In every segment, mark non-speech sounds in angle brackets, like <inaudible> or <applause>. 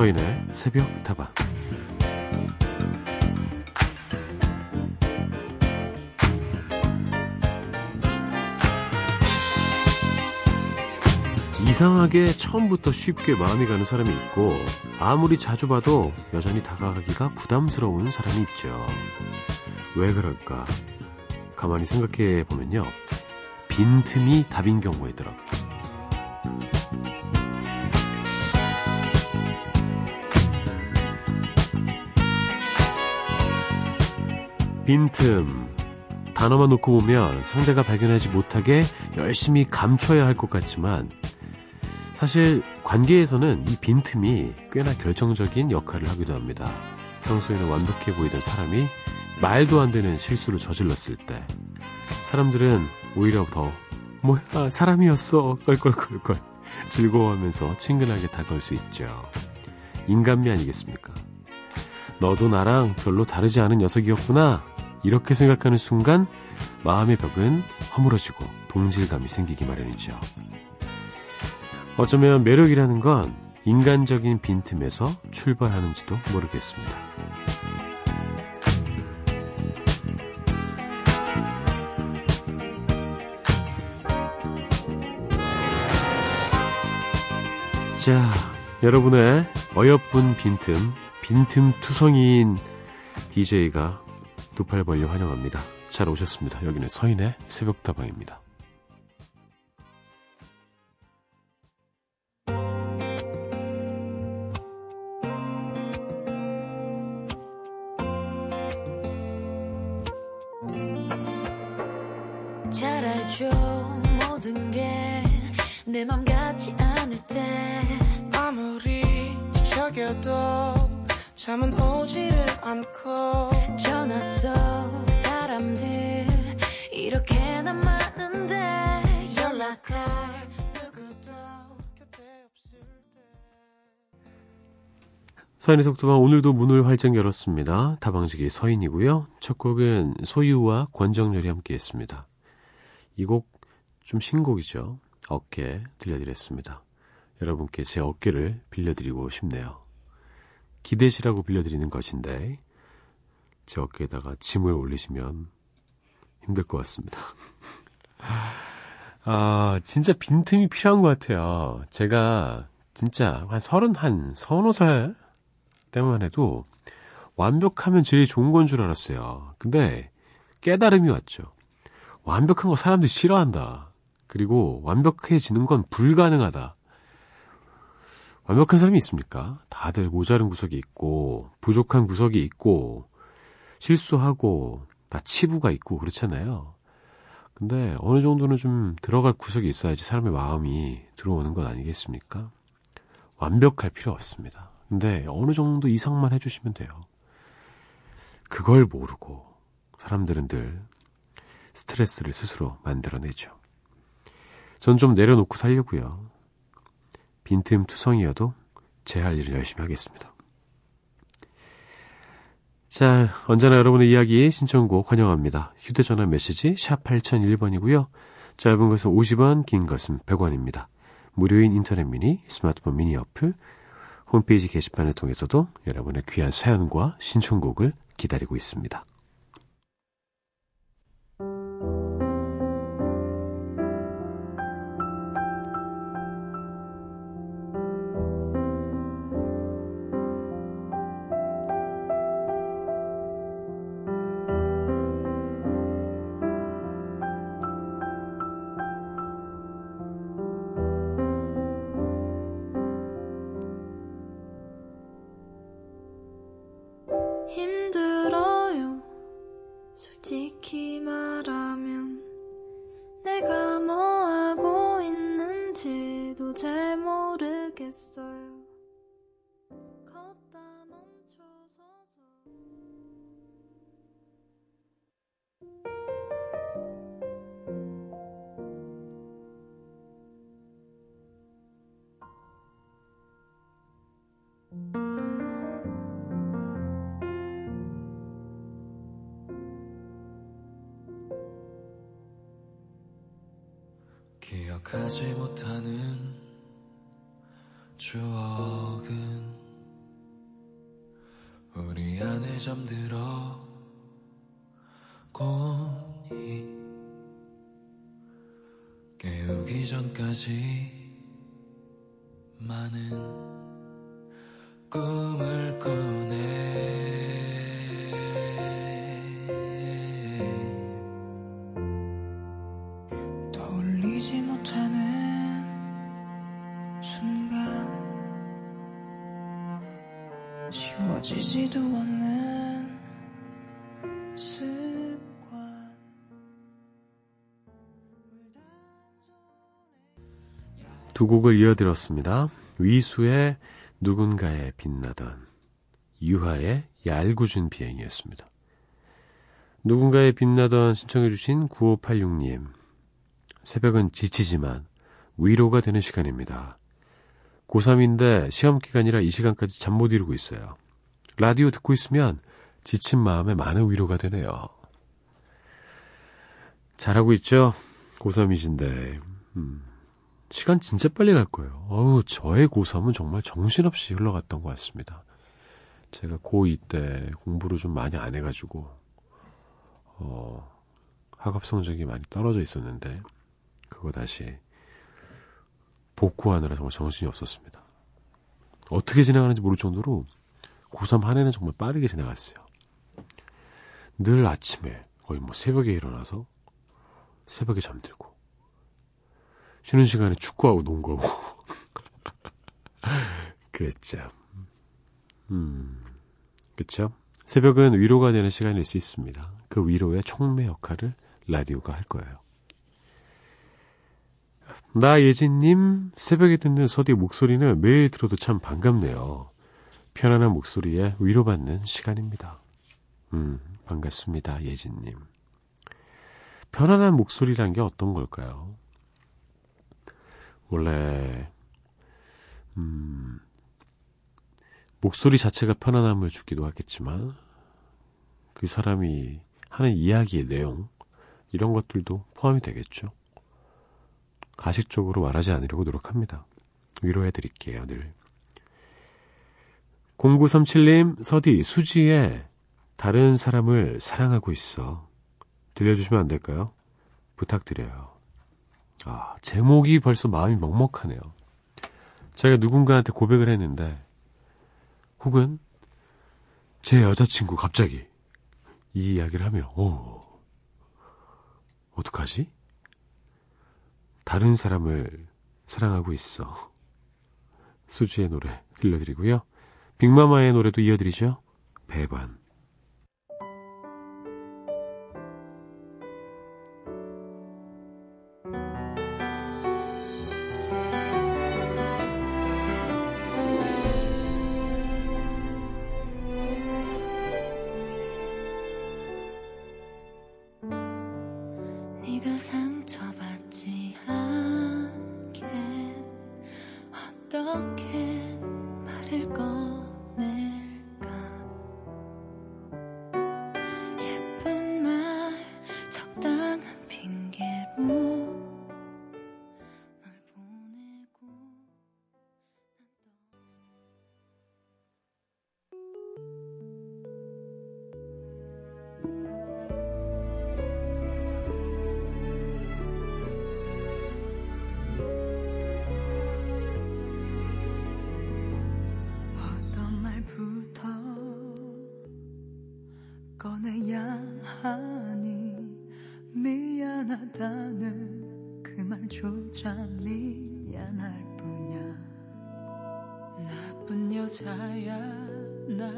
서인의 새벽 다방 이상하게 처음부터 쉽게 마음이 가는 사람이 있고 아무리 자주 봐도 여전히 다가가기가 부담스러운 사람이 있죠. 왜 그럴까? 가만히 생각해 보면요. 빈틈이 답인 경우에 더라고요. 빈틈. 단어만 놓고 보면 상대가 발견하지 못하게 열심히 감춰야 할 것 같지만 사실 관계에서는 이 빈틈이 꽤나 결정적인 역할을 하기도 합니다. 평소에는 완벽해 보이던 사람이 말도 안 되는 실수를 저질렀을 때 사람들은 오히려 더 뭐야 사람이었어 껄껄껄껄 즐거워하면서 친근하게 다가올 수 있죠. 인간미 아니겠습니까? 너도 나랑 별로 다르지 않은 녀석이었구나 이렇게 생각하는 순간 마음의 벽은 허물어지고 동질감이 생기기 마련이죠. 어쩌면 매력이라는 건 인간적인 빈틈에서 출발하는지도 모르겠습니다. 자, 여러분의 어여쁜 빈틈, 빈틈 투성이인 DJ가 두 팔 벌려 환영합니다. 잘 오셨습니다. 여기는 서인의 새벽다방입니다. 잘 알죠 모든 게 내 맘 같지 않을 때 아무리 뒤척여도 잠은 오지를 않고 전화 속 사람들 이렇게나 많은데 연락할 누구도 곁에 없을 때 서인의 속도방 오늘도 문을 활짝 열었습니다. 다방지기 서인이고요. 첫 곡은 소유와 권정열이 함께 했습니다. 이 곡 좀 신곡이죠. 어깨 들려드렸습니다. 여러분께 제 어깨를 빌려드리고 싶네요. 기대시라고 빌려드리는 것인데 제 어깨에다가 짐을 올리시면 힘들 것 같습니다. <laughs> 아 진짜 빈틈이 필요한 것 같아요. 제가 진짜 한 서른 한 서너 살 때만 해도 완벽하면 제일 좋은 건 줄 알았어요. 근데 깨달음이 왔죠. 완벽한 거 사람들이 싫어한다. 그리고 완벽해지는 건 불가능하다. 완벽한 사람이 있습니까? 다들 모자른 구석이 있고, 부족한 구석이 있고, 실수하고, 다 치부가 있고, 그렇잖아요. 근데 어느 정도는 좀 들어갈 구석이 있어야지 사람의 마음이 들어오는 것 아니겠습니까? 완벽할 필요 없습니다. 근데 어느 정도 이상만 해주시면 돼요. 그걸 모르고 사람들은 늘 스트레스를 스스로 만들어내죠. 전 좀 내려놓고 살려고요. 빈틈 투성이어도 제 할 일을 열심히 하겠습니다. 자, 언제나 여러분의 이야기 신청곡 환영합니다. 휴대전화 메시지 샵 8001번이고요. 짧은 것은 50원, 긴 것은 100원입니다. 무료인 인터넷 미니, 스마트폰 미니 어플, 홈페이지 게시판을 통해서도 여러분의 귀한 사연과 신청곡을 기다리고 있습니다. 모르겠어요. 걷다 멈춰서서. 기억하지 못하는 추억은 우리 안에 잠들어 곤히 깨우기 전까지 많은 꿈을 꾸네 지워지지도 않는 습관 두 곡을 이어들었습니다. 위수의 누군가의 빛나던 유하의 얄궂은 비행이었습니다. 누군가의 빛나던 신청해주신 9586님. 새벽은 지치지만 위로가 되는 시간입니다. 고3인데 시험 기간이라 이 시간까지 잠 못 이루고 있어요. 라디오 듣고 있으면 지친 마음에 많은 위로가 되네요. 잘하고 있죠? 고3이신데. 음, 시간 진짜 빨리 갈 거예요. 어우, 저의 고3은 정말 정신없이 흘러갔던 것 같습니다. 제가 고2 때 공부를 좀 많이 안 해가지고, 어, 학업 성적이 많이 떨어져 있었는데, 그거 다시 복구하느라 정말 정신이 없었습니다. 어떻게 지나가는지 모를 정도로 고3 한 해는 정말 빠르게 지나갔어요. 늘 아침에 거의 뭐 새벽에 일어나서 새벽에 잠들고 쉬는 시간에 축구하고 농구하고 <laughs> 그랬죠. 음, 그쵸? 새벽은 위로가 되는 시간일 수 있습니다. 그 위로의 촉매 역할을 라디오가 할 거예요. 나예진님, 새벽에 듣는 서디 목소리는 매일 들어도 참 반갑네요. 편안한 목소리에 위로받는 시간입니다. 음, 반갑습니다, 예진님. 편안한 목소리란 게 어떤 걸까요? 원래, 음, 목소리 자체가 편안함을 주기도 하겠지만, 그 사람이 하는 이야기의 내용, 이런 것들도 포함이 되겠죠. 가식적으로 말하지 않으려고 노력합니다. 위로해 드릴게요, 늘. 0937님, 서디, 수지의 다른 사람을 사랑하고 있어. 들려주시면 안 될까요? 부탁드려요. 아, 제목이 벌써 마음이 먹먹하네요. 제가 누군가한테 고백을 했는데, 혹은 제 여자친구 갑자기 이 이야기를 하면, 오, 어떡하지? 다른 사람을 사랑하고 있어. 수지의 노래 들려드리고요. 빅마마의 노래도 이어드리죠. 배반. 하니 미안하다는 그 말조차 미안할 뿐이야. 나쁜 여자야 나.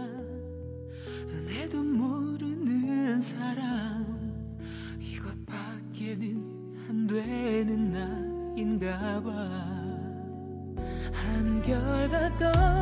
은혜도 모르는 사람. 이것밖에는 안 되는 나인가 봐. 한결 같던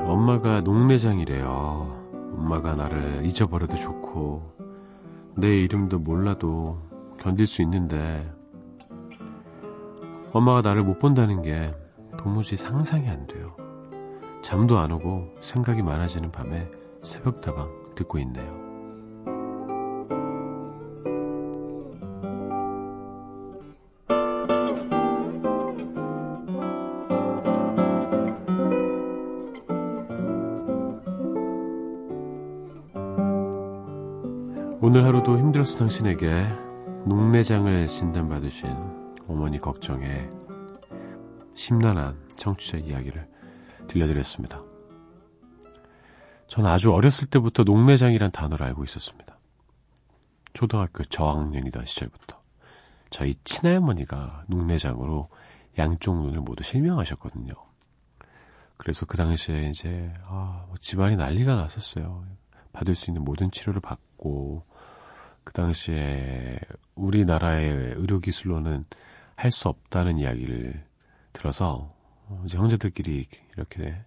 엄마가 농내장이래요. 엄마가 나를 잊어버려도 좋고, 내 이름도 몰라도 견딜 수 있는데, 엄마가 나를 못 본다는 게 도무지 상상이 안 돼요. 잠도 안 오고 생각이 많아지는 밤에 새벽다방 듣고 있네요. 힘들었어 당신에게 녹내장을 진단받으신 어머니 걱정에 심란한 청취자 이야기를 들려드렸습니다. 전 아주 어렸을 때부터 녹내장이란 단어를 알고 있었습니다. 초등학교 저학년이던 시절부터 저희 친할머니가 녹내장으로 양쪽 눈을 모두 실명하셨거든요. 그래서 그 당시에 이제 아, 뭐 집안이 난리가 났었어요. 받을 수 있는 모든 치료를 받고 그 당시에 우리나라의 의료기술로는 할 수 없다는 이야기를 들어서 이제 형제들끼리 이렇게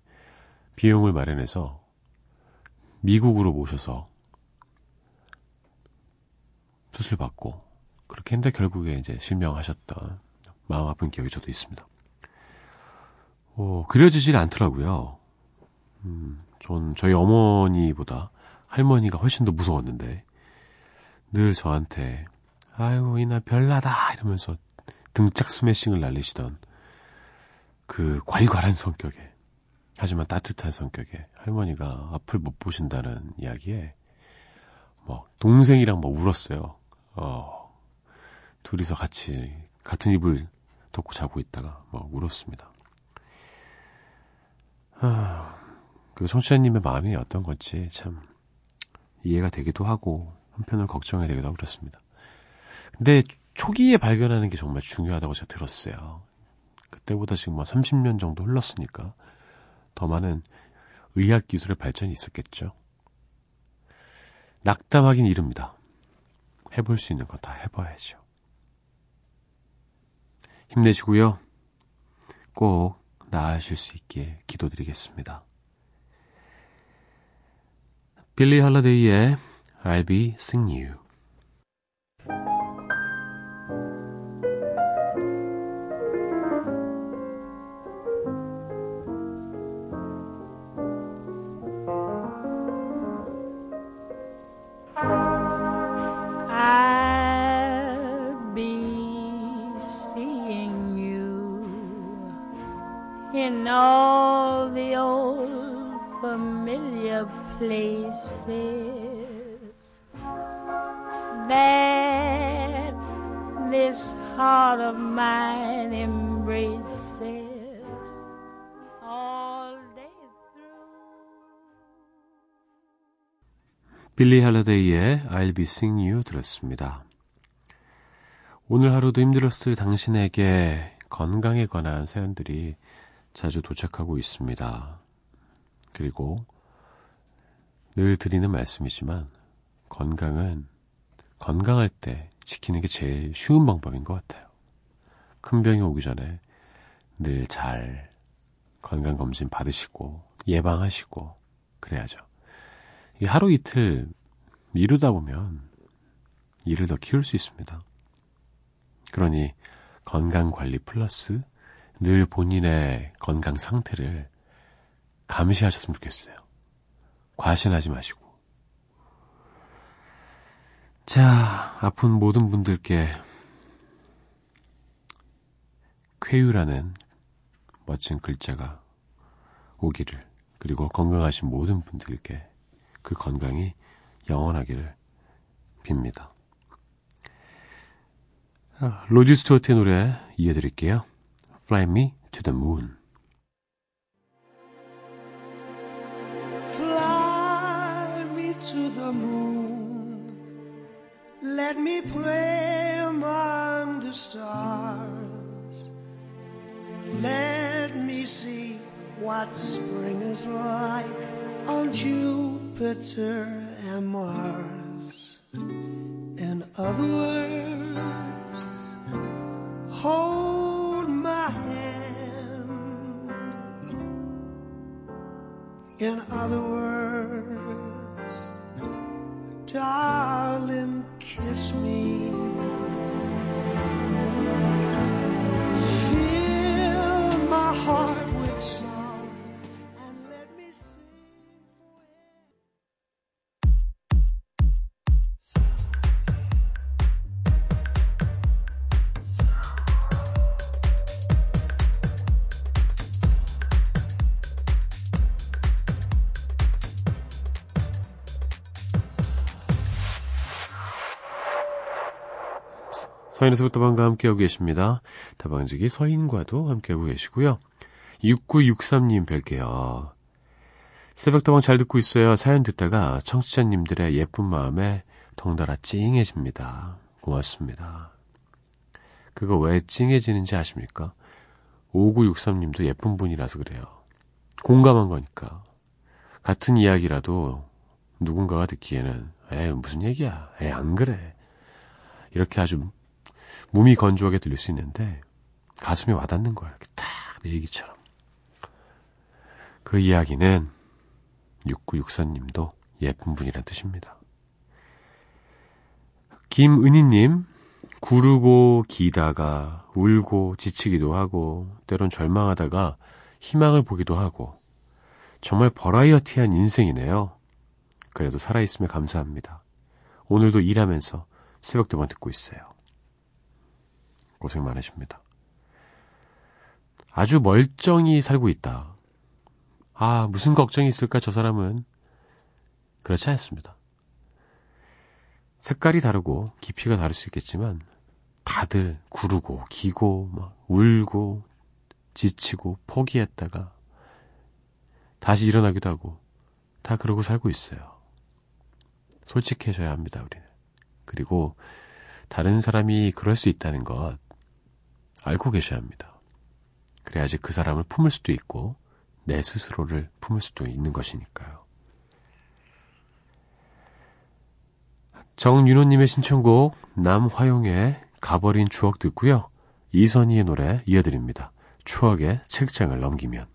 비용을 마련해서 미국으로 모셔서 수술 받고 그렇게 했는데 결국에 이제 실명하셨던 마음 아픈 기억이 저도 있습니다. 어, 그려지질 않더라고요. 음, 전 저희 어머니보다 할머니가 훨씬 더 무서웠는데 늘 저한테 아이고 이나 별나다 이러면서 등짝 스매싱을 날리시던 그 괄괄한 성격에 하지만 따뜻한 성격에 할머니가 앞을 못 보신다는 이야기에 뭐 동생이랑 뭐 울었어요. 어 둘이서 같이 같은 이불 덮고 자고 있다가 뭐 울었습니다. 아, 그 청취자님의 마음이 어떤 건지 참 이해가 되기도 하고 한편으로 걱정이 되기도 하고 그렇습니다. 근데 초기에 발견하는 게 정말 중요하다고 제가 들었어요. 그때보다 지금 뭐 30년 정도 흘렀으니까 더 많은 의학 기술의 발전이 있었겠죠. 낙담하긴 이릅니다. 해볼 수 있는 거 다 해봐야죠. 힘내시고요. 꼭 나으실 수 있게 기도드리겠습니다. 빌리 할러데이의 I'll be sing you. This heart of mine embraces all day through. 빌리 할러데이의 I'll be sing you 들었습니다. 오늘 하루도 힘들었을 당신에게 건강에 관한 사연들이 자주 도착하고 있습니다. 그리고 늘 드리는 말씀이지만 건강은 건강할 때 지키는 게 제일 쉬운 방법인 것 같아요. 큰 병이 오기 전에 늘 잘 건강검진 받으시고 예방하시고 그래야죠. 이 하루 이틀 미루다 보면 일을 더 키울 수 있습니다. 그러니 건강 관리 플러스 늘 본인의 건강 상태를 감시하셨으면 좋겠어요. 과신하지 마시고. 자, 아픈 모든 분들께 쾌유라는 멋진 글자가 오기를, 그리고 건강하신 모든 분들께 그 건강이 영원하기를 빕니다. 아, 로지 스튜어트의 노래 이어드릴게요. Fly Me to the Moon. Fly me to the moon. Let me play among the stars. Let me see what spring is like on Jupiter and Mars. In other words, hold my hand. In other words, darling, kiss me. 서인에서 부터방과 함께하고 계십니다. 다방지기 서인과도 함께하고 계시고요. 6963님 뵐게요. 새벽다방 잘 듣고 있어요. 사연 듣다가 청취자님들의 예쁜 마음에 덩달아 찡해집니다. 고맙습니다. 그거 왜 찡해지는지 아십니까? 5963님도 예쁜 분이라서 그래요. 공감한 거니까. 같은 이야기라도 누군가가 듣기에는 에이 무슨 얘기야. 에이 안 그래. 이렇게 아주 몸이 건조하게 들릴 수 있는데 가슴에 와닿는 거야. 이렇게 딱 내 얘기처럼. 그 이야기는 6964님도 예쁜 분이란 뜻입니다. 김은희님, 구르고 기다가 울고 지치기도 하고 때론 절망하다가 희망을 보기도 하고 정말 버라이어티한 인생이네요. 그래도 살아있음에 감사합니다. 오늘도 일하면서 새벽도만 듣고 있어요. 고생 많으십니다. 아주 멀쩡히 살고 있다. 아, 무슨 걱정이 있을까, 저 사람은. 그렇지 않습니다. 색깔이 다르고 깊이가 다를 수 있겠지만, 다들 구르고, 기고, 막, 울고, 지치고, 포기했다가, 다시 일어나기도 하고, 다 그러고 살고 있어요. 솔직해져야 합니다, 우리는. 그리고, 다른 사람이 그럴 수 있다는 것, 알고 계셔야 합니다. 그래야지 그 사람을 품을 수도 있고 내 스스로를 품을 수도 있는 것이니까요. 정윤호님의 신청곡 남화용의 가버린 추억 듣고요. 이선희의 노래 이어드립니다. 추억의 책장을 넘기면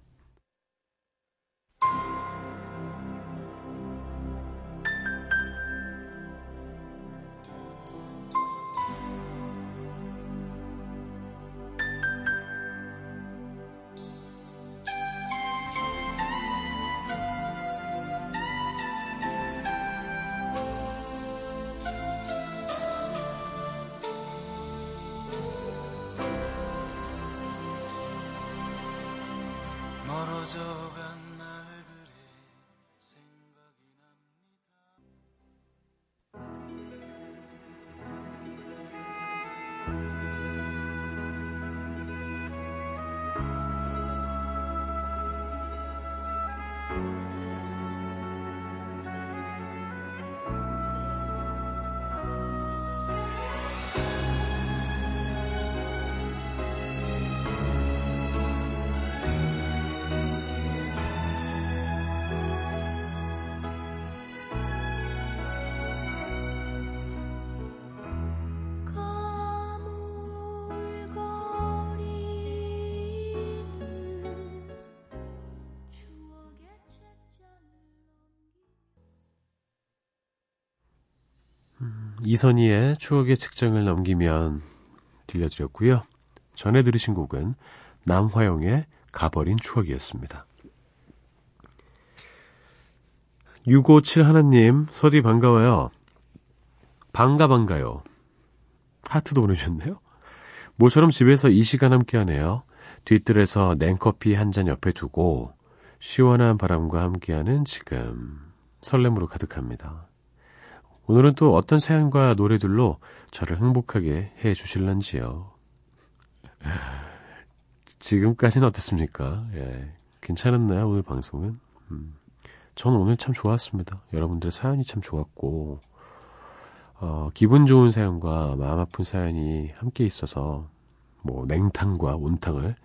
이선희의 추억의 책장을 넘기면 들려드렸고요. 전에 들으신 곡은 남화용의 가버린 추억이었습니다. 657 하나님, 서디 반가워요. 반가 반가요. 하트도 보내주셨네요. 모처럼 집에서 이 시간 함께 하네요. 뒤뜰에서 냉커피 한 잔 옆에 두고 시원한 바람과 함께하는 지금 설렘으로 가득합니다. 오늘은 또 어떤 사연과 노래들로 저를 행복하게 해 주실런지요. 지금까지는 어떻습니까? 예. 괜찮았나요, 오늘 방송은? 음. 저는 오늘 참 좋았습니다. 여러분들의 사연이 참 좋았고, 어, 기분 좋은 사연과 마음 아픈 사연이 함께 있어서, 뭐, 냉탕과 온탕을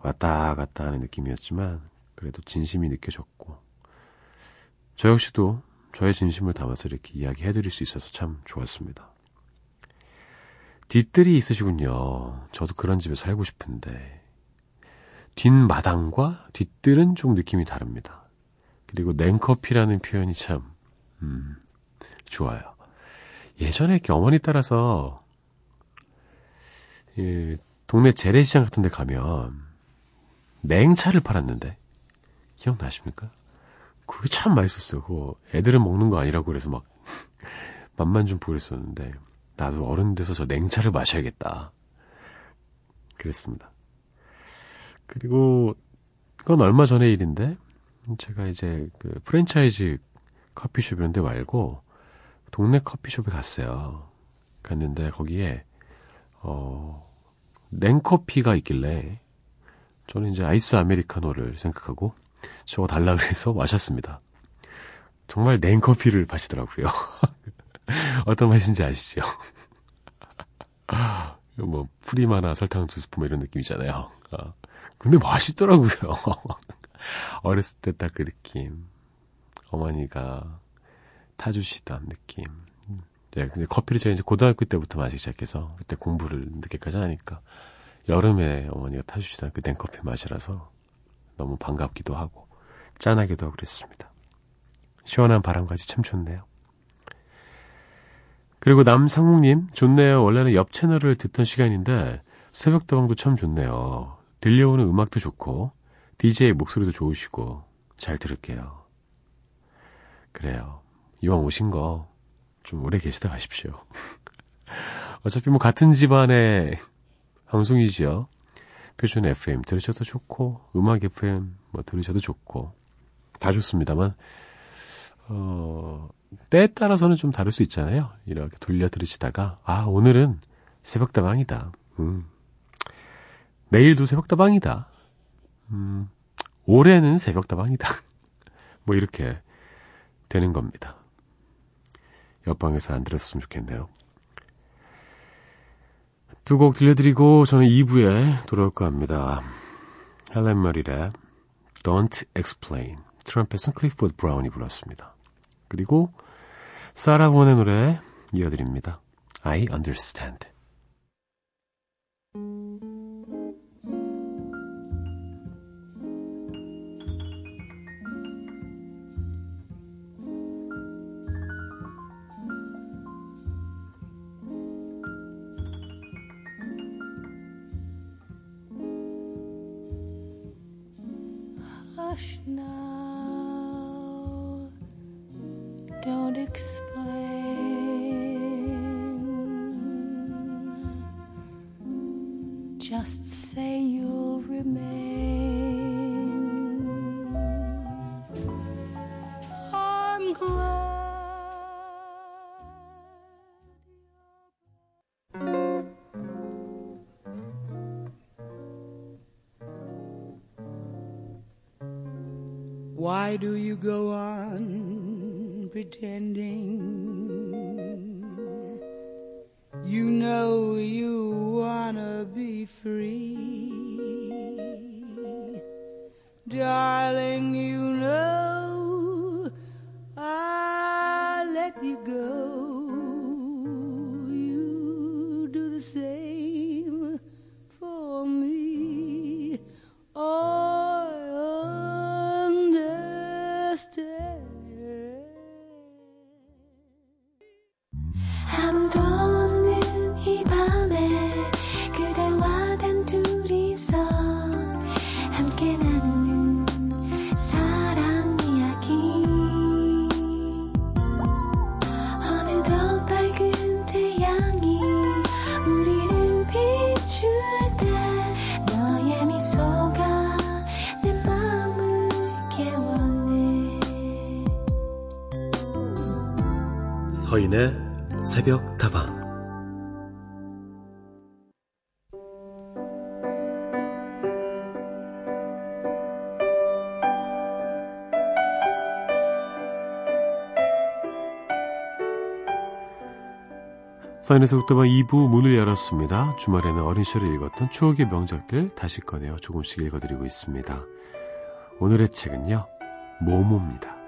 왔다 갔다 하는 느낌이었지만, 그래도 진심이 느껴졌고, 저 역시도 저의 진심을 담아서 이렇게 이야기해드릴 수 있어서 참 좋았습니다. 뒷뜰이 있으시군요. 저도 그런 집에 살고 싶은데 뒷마당과 뒷뜰은 좀 느낌이 다릅니다. 그리고 냉커피라는 표현이 참, 음, 좋아요. 예전에 이렇게 어머니 따라서, 이, 동네 재래시장 같은 데 가면, 냉차를 팔았는데, 기억나십니까? 그게 참 맛있었어요. 그거 애들은 먹는 거 아니라고 그래서 막, 맛만 좀 보고 그랬었는데, 나도 어른 돼서 저 냉차를 마셔야겠다. 그랬습니다. 그리고, 그건 얼마 전의 일인데, 제가 이제 그 프랜차이즈 커피숍 이런 데 말고, 동네 커피숍에 갔어요. 갔는데, 거기에, 어, 냉커피가 있길래, 저는 이제 아이스 아메리카노를 생각하고, 저거 달라 그래서 마셨습니다. 정말 냉커피를 마시더라고요. <laughs> 어떤 맛인지 아시죠? <laughs> 뭐 프리마나 설탕 두 스푼 뭐 이런 느낌이잖아요. 아, 근데 맛있더라고요. <laughs> 어렸을 때 딱 그 느낌. 어머니가 타주시던 느낌. 네, 근데 커피를 제가 이제 고등학교 때부터 마시기 시작해서 그때 공부를 늦게까지 하니까 여름에 어머니가 타주시던 그 냉커피 맛이라서 너무 반갑기도 하고 짠하기도 하고 그랬습니다. 시원한 바람까지 참 좋네요. 그리고 남상욱님, 좋네요. 원래는 옆 채널을 듣던 시간인데, 새벽다방도 참 좋네요. 들려오는 음악도 좋고, DJ 목소리도 좋으시고, 잘 들을게요. 그래요. 이왕 오신 거, 좀 오래 계시다 가십시오. <laughs> 어차피 뭐 같은 집안의 방송이지요. 표준 FM 들으셔도 좋고, 음악 FM 뭐 들으셔도 좋고, 다 좋습니다만, 어, 때에 따라서는 좀 다를 수 있잖아요. 이렇게 돌려 들으시다가, 아, 오늘은 새벽다방이다. 음. 내일도 새벽다방이다. 음, 올해는 새벽다방이다. <laughs> 뭐 이렇게 되는 겁니다. 옆방에서 안 들었으면 좋겠네요. 두 곡 들려드리고 저는 2부에 돌아올까 합니다. 헬렌 메릴의 Don't Explain 트럼펫은 클리퍼드 브라운이 불렀습니다. 그리고 사라 본의 노래 이어드립니다. I Understand. 새벽 다방 2부 문을 열었습니다. 주말에는 어린 시절에 읽었던 추억의 명작들 다시 꺼내어 조금씩 읽어드리고 있습니다. 오늘의 책은요. 모모입니다.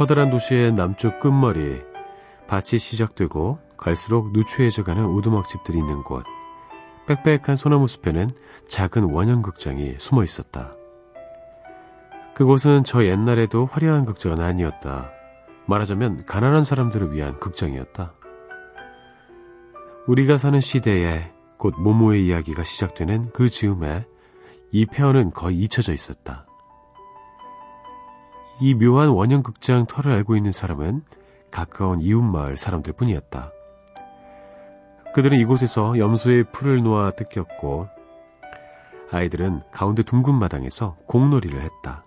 커다란 도시의 남쪽 끝머리, 밭이 시작되고 갈수록 누추해져가는 오두막집들이 있는 곳. 빽빽한 소나무 숲에는 작은 원형극장이 숨어 있었다. 그곳은 저 옛날에도 화려한 극장은 아니었다. 말하자면 가난한 사람들을 위한 극장이었다. 우리가 사는 시대에 곧 모모의 이야기가 시작되는 그 즈음에 이 폐허는 거의 잊혀져 있었다. 이 묘한 원형극장 터를 알고 있는 사람은 가까운 이웃마을 사람들 뿐이었다. 그들은 이곳에서 염소의 풀을 놓아 뜯겼고 아이들은 가운데 둥근 마당에서 공놀이를 했다.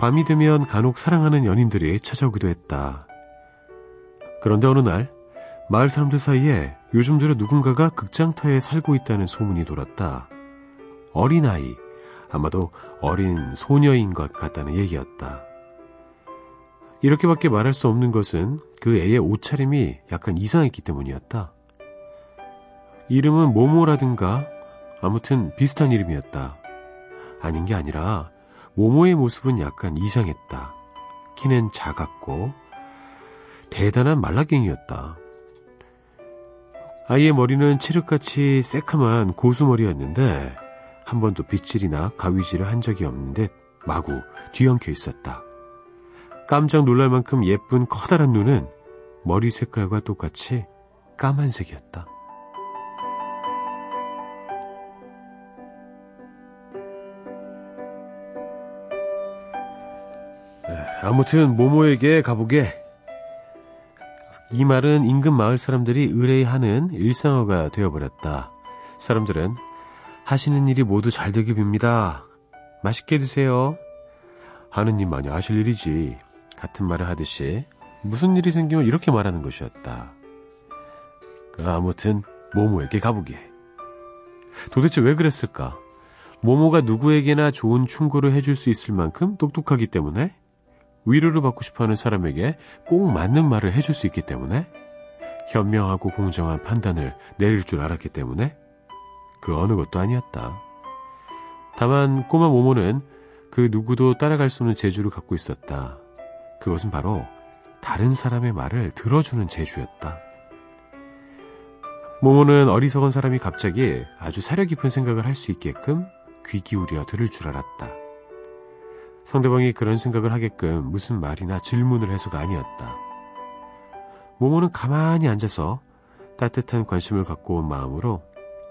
밤이 되면 간혹 사랑하는 연인들이 찾아오기도 했다. 그런데 어느 날 마을 사람들 사이에 요즘 들어 누군가가 극장터에 살고 있다는 소문이 돌았다. 어린아이, 아마도 어린 소녀인 것 같다는 얘기였다. 이렇게밖에 말할 수 없는 것은 그 애의 옷차림이 약간 이상했기 때문이었다. 이름은 모모라든가 아무튼 비슷한 이름이었다. 아닌 게 아니라 모모의 모습은 약간 이상했다. 키는 작았고 대단한 말라갱이였다. 아이의 머리는 칠흑같이 새카만 고수머리였는데 한 번도 빗질이나 가위질을 한 적이 없는 듯 마구 뒤엉켜 있었다. 깜짝 놀랄 만큼 예쁜 커다란 눈은 머리 색깔과 똑같이 까만색이었다. 네, 아무튼 모모에게 가보게. 이 말은 인근 마을 사람들이 의뢰하는 일상어가 되어버렸다. 사람들은 하시는 일이 모두 잘 되길 빕니다. 맛있게 드세요. 하는 일만이 아실 일이지. 같은 말을 하듯이 무슨 일이 생기면 이렇게 말하는 것이었다. 그 아무튼 모모에게 가보게. 도대체 왜 그랬을까? 모모가 누구에게나 좋은 충고를 해줄 수 있을 만큼 똑똑하기 때문에 위로를 받고 싶어하는 사람에게 꼭 맞는 말을 해줄 수 있기 때문에 현명하고 공정한 판단을 내릴 줄 알았기 때문에 그 어느 것도 아니었다. 다만 꼬마 모모는 그 누구도 따라갈 수 없는 재주를 갖고 있었다. 그것은 바로 다른 사람의 말을 들어주는 재주였다. 모모는 어리석은 사람이 갑자기 아주 사려 깊은 생각을 할 수 있게끔 귀 기울여 들을 줄 알았다. 상대방이 그런 생각을 하게끔 무슨 말이나 질문을 해서가 아니었다. 모모는 가만히 앉아서 따뜻한 관심을 갖고 온 마음으로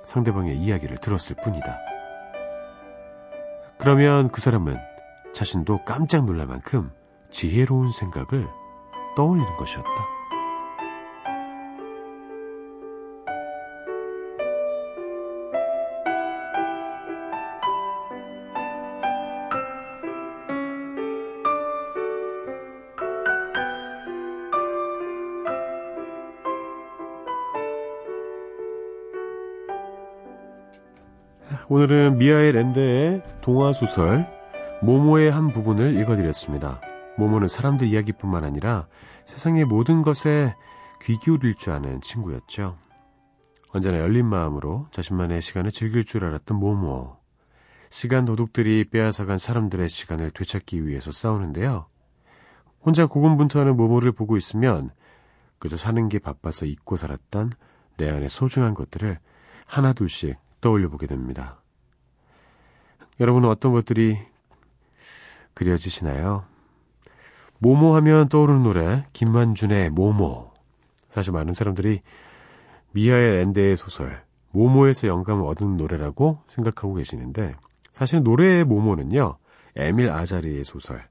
상대방의 이야기를 들었을 뿐이다. 그러면 그 사람은 자신도 깜짝 놀랄 만큼 지혜로운 생각을 떠올리는 것이었다. 오늘은 미하엘 랜드의 동화소설 모모의 한 부분을 읽어드렸습니다. 모모는 사람들 이야기뿐만 아니라 세상의 모든 것에 귀 기울일 줄 아는 친구였죠. 언제나 열린 마음으로 자신만의 시간을 즐길 줄 알았던 모모. 시간 도둑들이 빼앗아간 사람들의 시간을 되찾기 위해서 싸우는데요. 혼자 고군분투하는 모모를 보고 있으면 그저 사는 게 바빠서 잊고 살았던 내 안의 소중한 것들을 하나둘씩 떠올려 보게 됩니다. 여러분은 어떤 것들이 그려지시나요? 모모 하면 떠오르는 노래 김만준의 모모 사실 많은 사람들이 미하의 앤데의 소설 모모에서 영감을 얻은 노래라고 생각하고 계시는데 사실 노래의 모모는요 에밀 아자리의 소설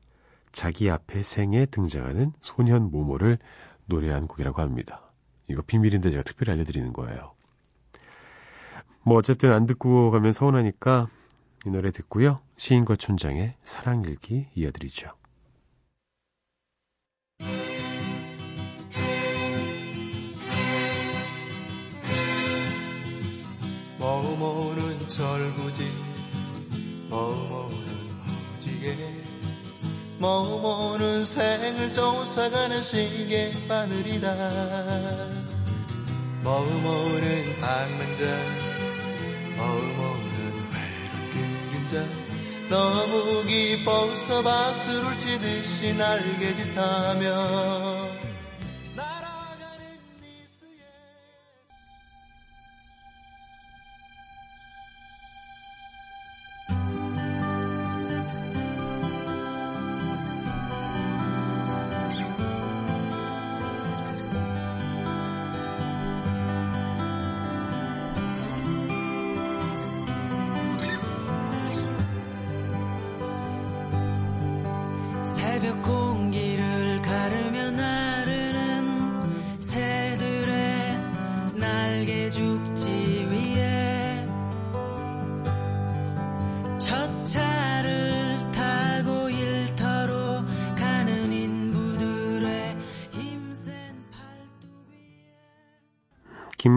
자기 앞에 생에 등장하는 소년 모모를 노래한 곡이라고 합니다. 이거 비밀인데 제가 특별히 알려드리는 거예요. 뭐 어쨌든 안 듣고 가면 서운하니까 이 노래 듣고요. 시인과 촌장의 사랑일기 이어드리죠. 머무는 절구지 머무는 허지게 머무는 생을 쫓아가는 시계 바늘이다 머무는 방랑자 머무는 그림자 너무 기뻐서 박수를 치듯이 날개짓하며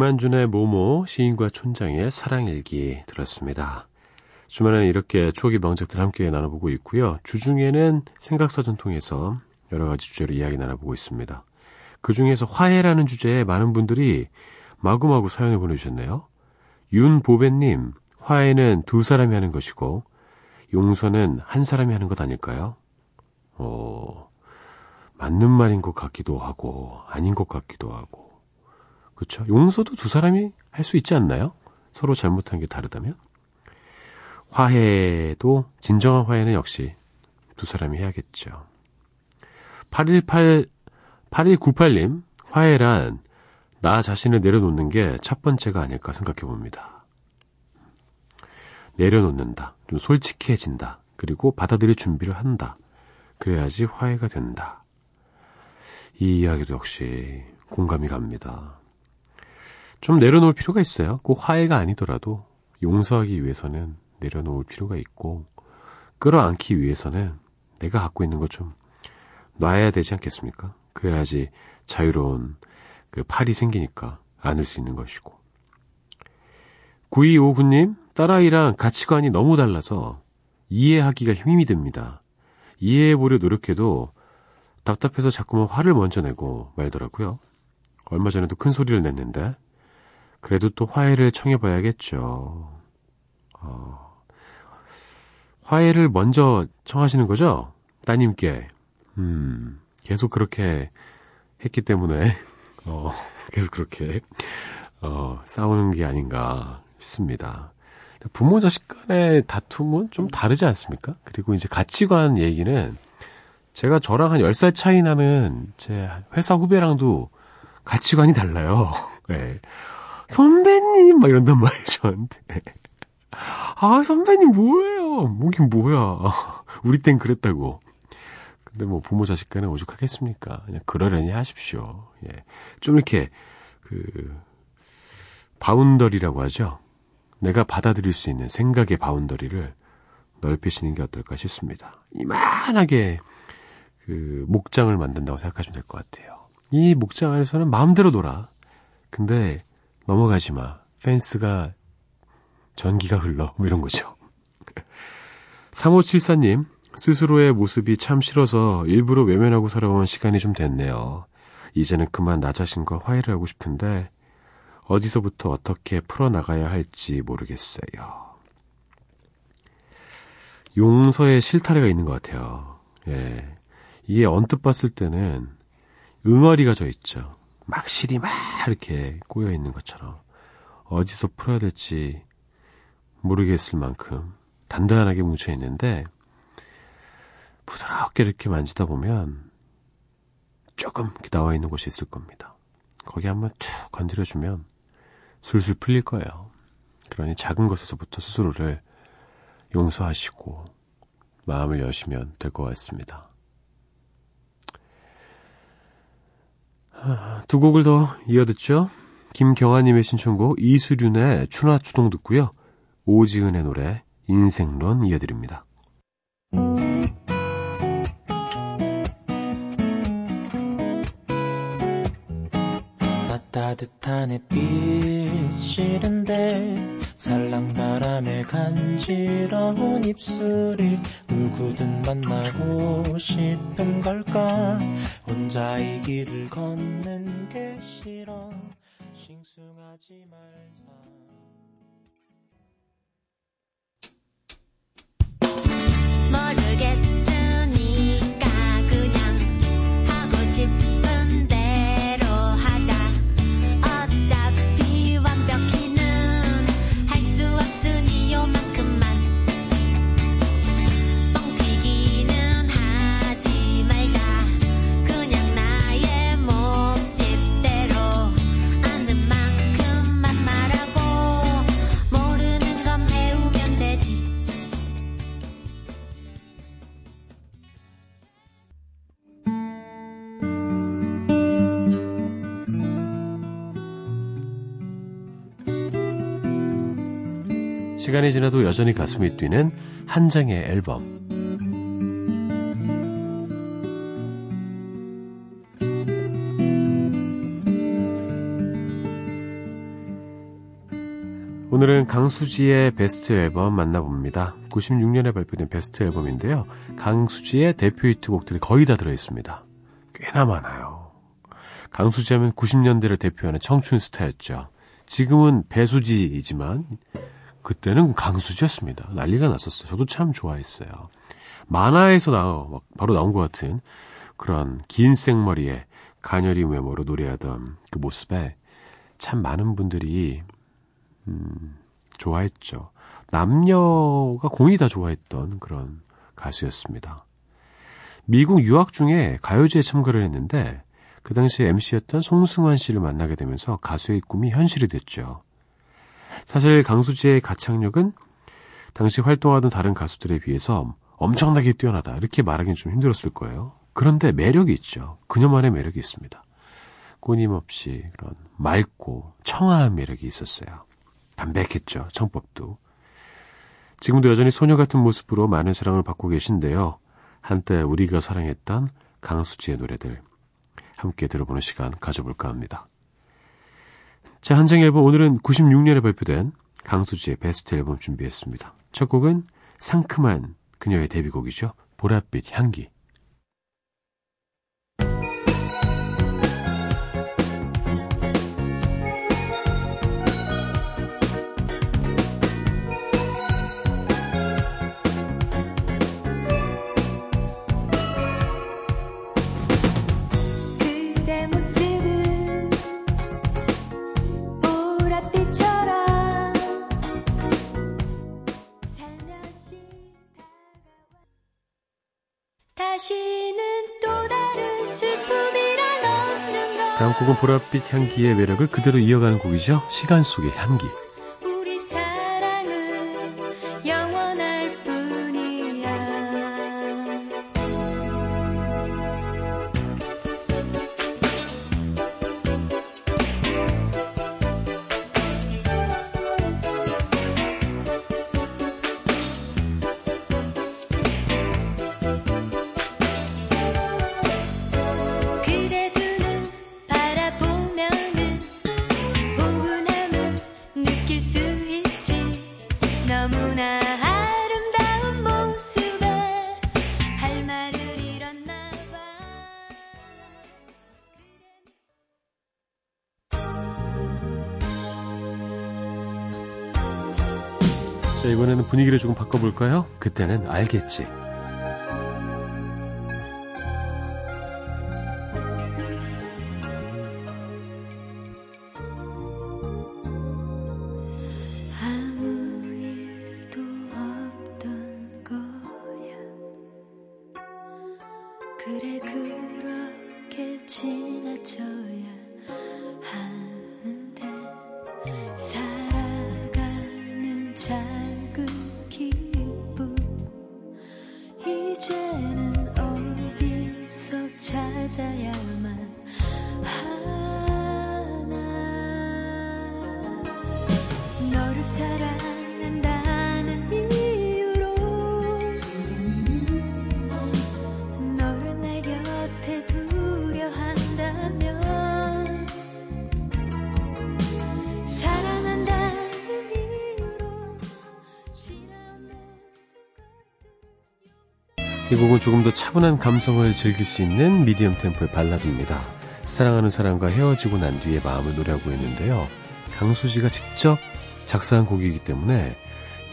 김만준의 모모 시인과 촌장의 사랑일기 들었습니다. 주말에는 이렇게 추억의 명작들 함께 나눠보고 있고요. 주중에는 생각사전 통해서 여러 가지 주제로 이야기 나눠보고 있습니다. 그 중에서 화해라는 주제에 많은 분들이 마구마구 사연을 보내주셨네요. 윤보배님, 화해는 두 사람이 하는 것이고 용서는 한 사람이 하는 것 아닐까요? 어, 맞는 말인 것 같기도 하고 아닌 것 같기도 하고 그렇죠. 용서도 두 사람이 할 수 있지 않나요? 서로 잘못한 게 다르다면? 화해도 진정한 화해는 역시 두 사람이 해야겠죠. 818 8198님 화해란 나 자신을 내려놓는 게 첫 번째가 아닐까 생각해 봅니다. 내려놓는다. 좀 솔직해진다. 그리고 받아들일 준비를 한다. 그래야지 화해가 된다. 이 이야기도 역시 공감이 갑니다. 좀 내려놓을 필요가 있어요. 꼭 화해가 아니더라도 용서하기 위해서는 내려놓을 필요가 있고 끌어안기 위해서는 내가 갖고 있는 것 좀 놔야 되지 않겠습니까? 그래야지 자유로운 그 팔이 생기니까 안을 수 있는 것이고 9259님 딸아이랑 가치관이 너무 달라서 이해하기가 힘이 듭니다. 이해해보려 노력해도 답답해서 자꾸만 화를 먼저 내고 말더라고요. 얼마 전에도 큰 소리를 냈는데 그래도 또 화해를 청해봐야겠죠. 어, 화해를 먼저 청하시는 거죠? 따님께. 음, 계속 그렇게 했기 때문에, <laughs> 어, 계속 그렇게, 어, 싸우는 게 아닌가 싶습니다. 부모 자식 간의 다툼은 좀 다르지 않습니까? 그리고 이제 가치관 얘기는 제가 저랑 한 10살 차이 나는 제 회사 후배랑도 가치관이 달라요. <laughs> 네. 선배님! 막 이런단 말이에요, 저한테. 아, 선배님 뭐예요? 뭐긴 뭐야. 우리 땐 그랬다고. 근데 뭐 부모 자식 간에 오죽하겠습니까? 그냥 그러려니 하십시오. 예. 좀 이렇게, 그, boundary라고 하죠. 내가 받아들일 수 있는 생각의 boundary를 넓히시는 게 어떨까 싶습니다. 이만하게 그 목장을 만든다고 생각하시면 될 것 같아요. 이 목장 안에서는 마음대로 놀아. 근데 넘어가지 마. 펜스가 전기가 흘러. 뭐 이런 거죠. <laughs> 3574님, 스스로의 모습이 참 싫어서 일부러 외면하고 살아온 시간이 좀 됐네요. 이제는 그만 나 자신과 화해를 하고 싶은데, 어디서부터 어떻게 풀어나가야 할지 모르겠어요. 용서의 실타래가 있는 것 같아요. 예. 이게 언뜻 봤을 때는 응어리가 져 있죠. 막 실이 막 이렇게 꼬여 있는 것처럼 어디서 풀어야 될지 모르겠을 만큼 단단하게 뭉쳐 있는데 부드럽게 이렇게 만지다 보면 조금 나와 있는 곳이 있을 겁니다. 거기 한번 툭 건드려주면 술술 풀릴 거예요. 그러니 작은 것에서부터 스스로를 용서하시고 마음을 여시면 될 것 같습니다. 두 곡을 더 이어듣죠. 김경아님의 신청곡 이수륜의 추나 추동 듣고요. 오지은의 노래 인생론 이어드립니다. 따뜻한 햇빛 싫은데 살랑 바람에 간지러운 입술이 누구든 만나고 싶은 걸까? 혼자 이 길을 걷는 게 싫어. 싱숭하지 말자. 모르겠으니까 그냥 하고 싶 시간이 지나도 여전히 가슴이 뛰는 한 장의 앨범. 오늘은 강수지의 베스트 앨범 만나봅니다. 96년에 발표된 베스트 앨범인데요. 강수지의 대표 히트곡들이 거의 다 들어있습니다. 꽤나 많아요. 강수지 하면 90년대를 대표하는 청춘 스타였죠. 지금은 배수지이지만 그때는 강수지였습니다. 난리가 났었어요. 저도 참 좋아했어요. 만화에서 나 바로 나온 것 같은 그런 긴 생머리에 가녀린 외모로 노래하던 그 모습에 참 많은 분들이 음, 좋아했죠. 남녀가 공이 다 좋아했던 그런 가수였습니다. 미국 유학 중에 가요제에 참가를 했는데 그 당시에 MC였던 송승환 씨를 만나게 되면서 가수의 꿈이 현실이 됐죠. 사실 강수지의 가창력은 당시 활동하던 다른 가수들에 비해서 엄청나게 뛰어나다 이렇게 말하기는 좀 힘들었을 거예요. 그런데 매력이 있죠. 그녀만의 매력이 있습니다. 끊임없이 그런 맑고 청아한 매력이 있었어요. 담백했죠. 청법도. 지금도 여전히 소녀 같은 모습으로 많은 사랑을 받고 계신데요. 한때 우리가 사랑했던 강수지의 노래들 함께 들어보는 시간 가져볼까 합니다. 자, 한장 앨범 오늘은 96년에 발표된 강수지의 베스트 앨범 준비했습니다. 첫 곡은 상큼한 그녀의 데뷔곡이죠. 보랏빛 향기. 곡은 보랏빛 향기의 매력을 그대로 이어가는 곡이죠. 시간 속의 향기. 바꿔볼까요? 그때는 알겠지. 이 곡은 조금 더 차분한 감성을 즐길 수 있는 미디엄 템포의 발라드입니다. 사랑하는 사람과 헤어지고 난 뒤에 마음을 노래하고 있는데요. 강수지가 직접 작사한 곡이기 때문에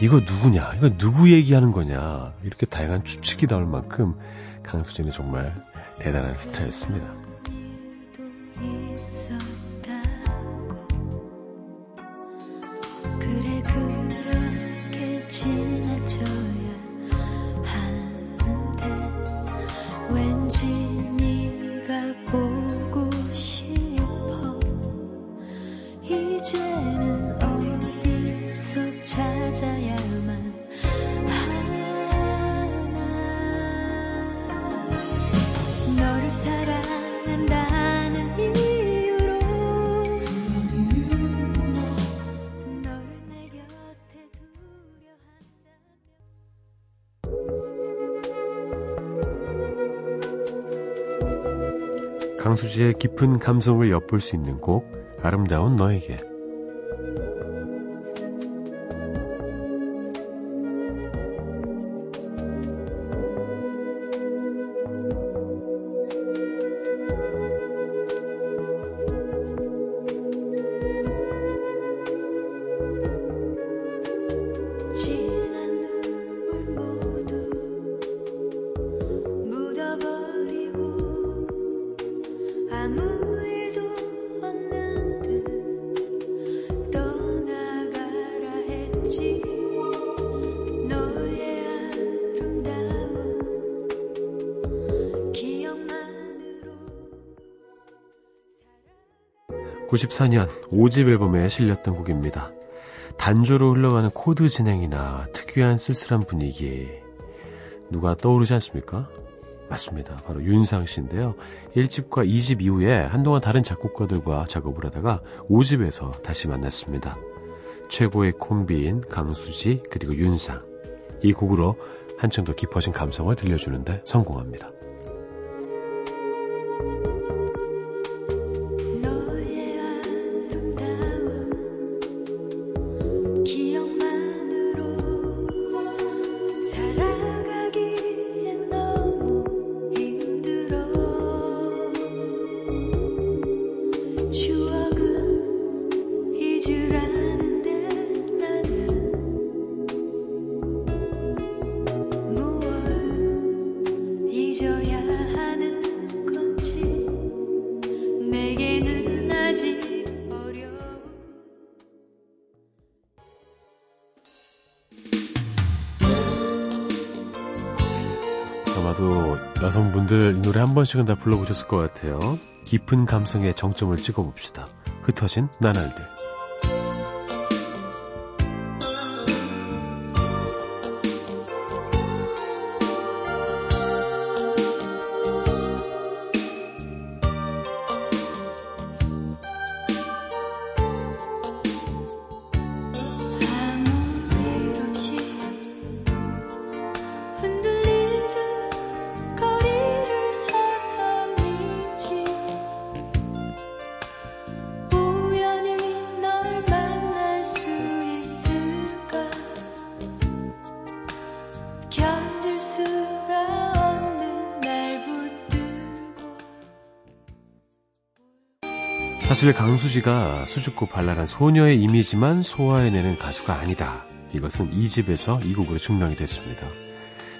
이거 누구냐, 이거 누구 얘기하는 거냐 이렇게 다양한 추측이 나올 만큼 강수지는 정말 대단한 스타였습니다. 강수지의 깊은 감성을 엿볼 수 있는 곡 아름다운 너에게 94년 5집 앨범에 실렸던 곡입니다. 단조로 흘러가는 코드 진행이나 특유한 쓸쓸한 분위기 누가 떠오르지 않습니까? 맞습니다. 바로 윤상 씨인데요. 1집과 2집 이후에 한동안 다른 작곡가들과 작업을 하다가 5집에서 다시 만났습니다. 최고의 콤비인 강수지 그리고 윤상 이 곡으로 한층 더 깊어진 감성을 들려주는데 성공합니다. 번씩은 다 불러보셨을 것 같아요. 깊은 감성에 정점을 찍어봅시다. 흩어진 나날들. 사실 강수지가 수줍고 발랄한 소녀의 이미지만 소화해내는 가수가 아니다. 이것은 이 집에서 이 곡으로 증명이 됐습니다.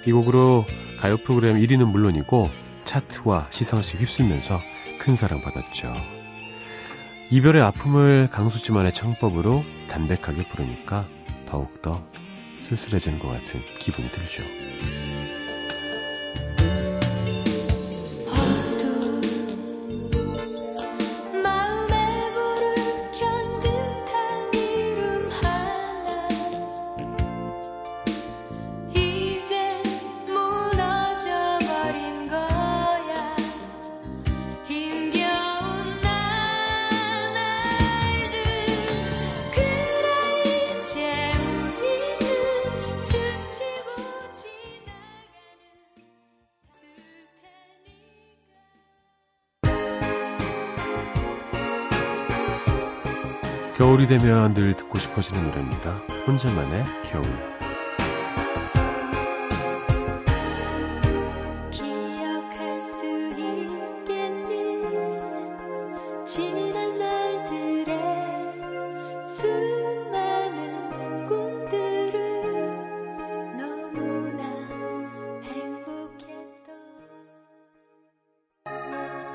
이 곡으로 가요 프로그램 1위는 물론이고 차트와 시상식 휩쓸면서 큰 사랑받았죠. 이별의 아픔을 강수지만의 창법으로 담백하게 부르니까 더욱더 쓸쓸해지는 것 같은 기분이 들죠. 되면 늘 듣고 싶어지는 노래입니다. 혼자만의 겨울.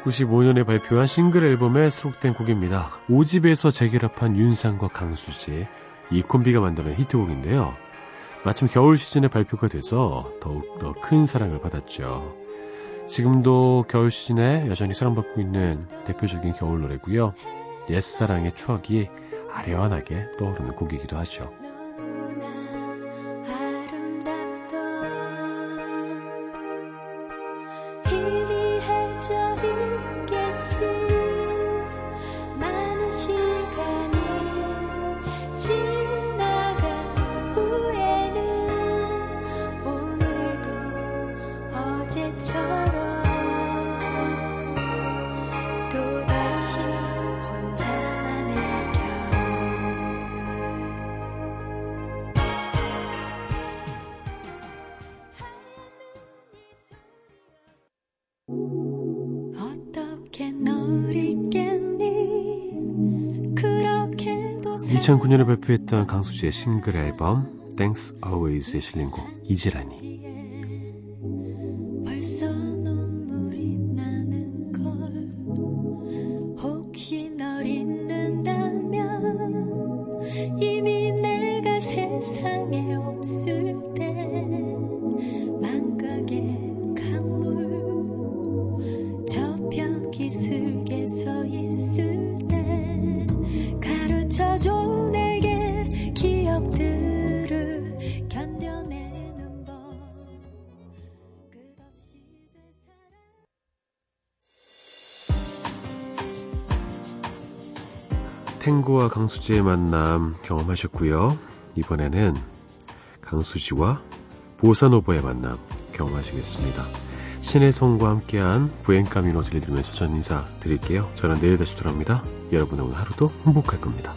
(95년에) 발표한 싱글 앨범에 수록된 곡입니다. 5집에서 재결합한 윤상과 강수지 이 콤비가 만드는 히트곡인데요. 마침 겨울 시즌에 발표가 돼서 더욱더 큰 사랑을 받았죠. 지금도 겨울 시즌에 여전히 사랑받고 있는 대표적인 겨울 노래고요. 옛사랑의 추억이 아련하게 떠오르는 곡이기도 하죠. 2009년에 발표했던 강수지의 싱글 앨범 Thanks Always에 실린 곡 이지라니 강수지의 만남 경험하셨고요. 이번에는 강수지와 보사노바의 만남 경험하시겠습니다. 신의 성과 함께한 부엔카미노 들려드리면서 전 인사 드릴게요. 저는 내일 다시 돌아옵니다. 여러분의 오늘 하루도 행복할 겁니다.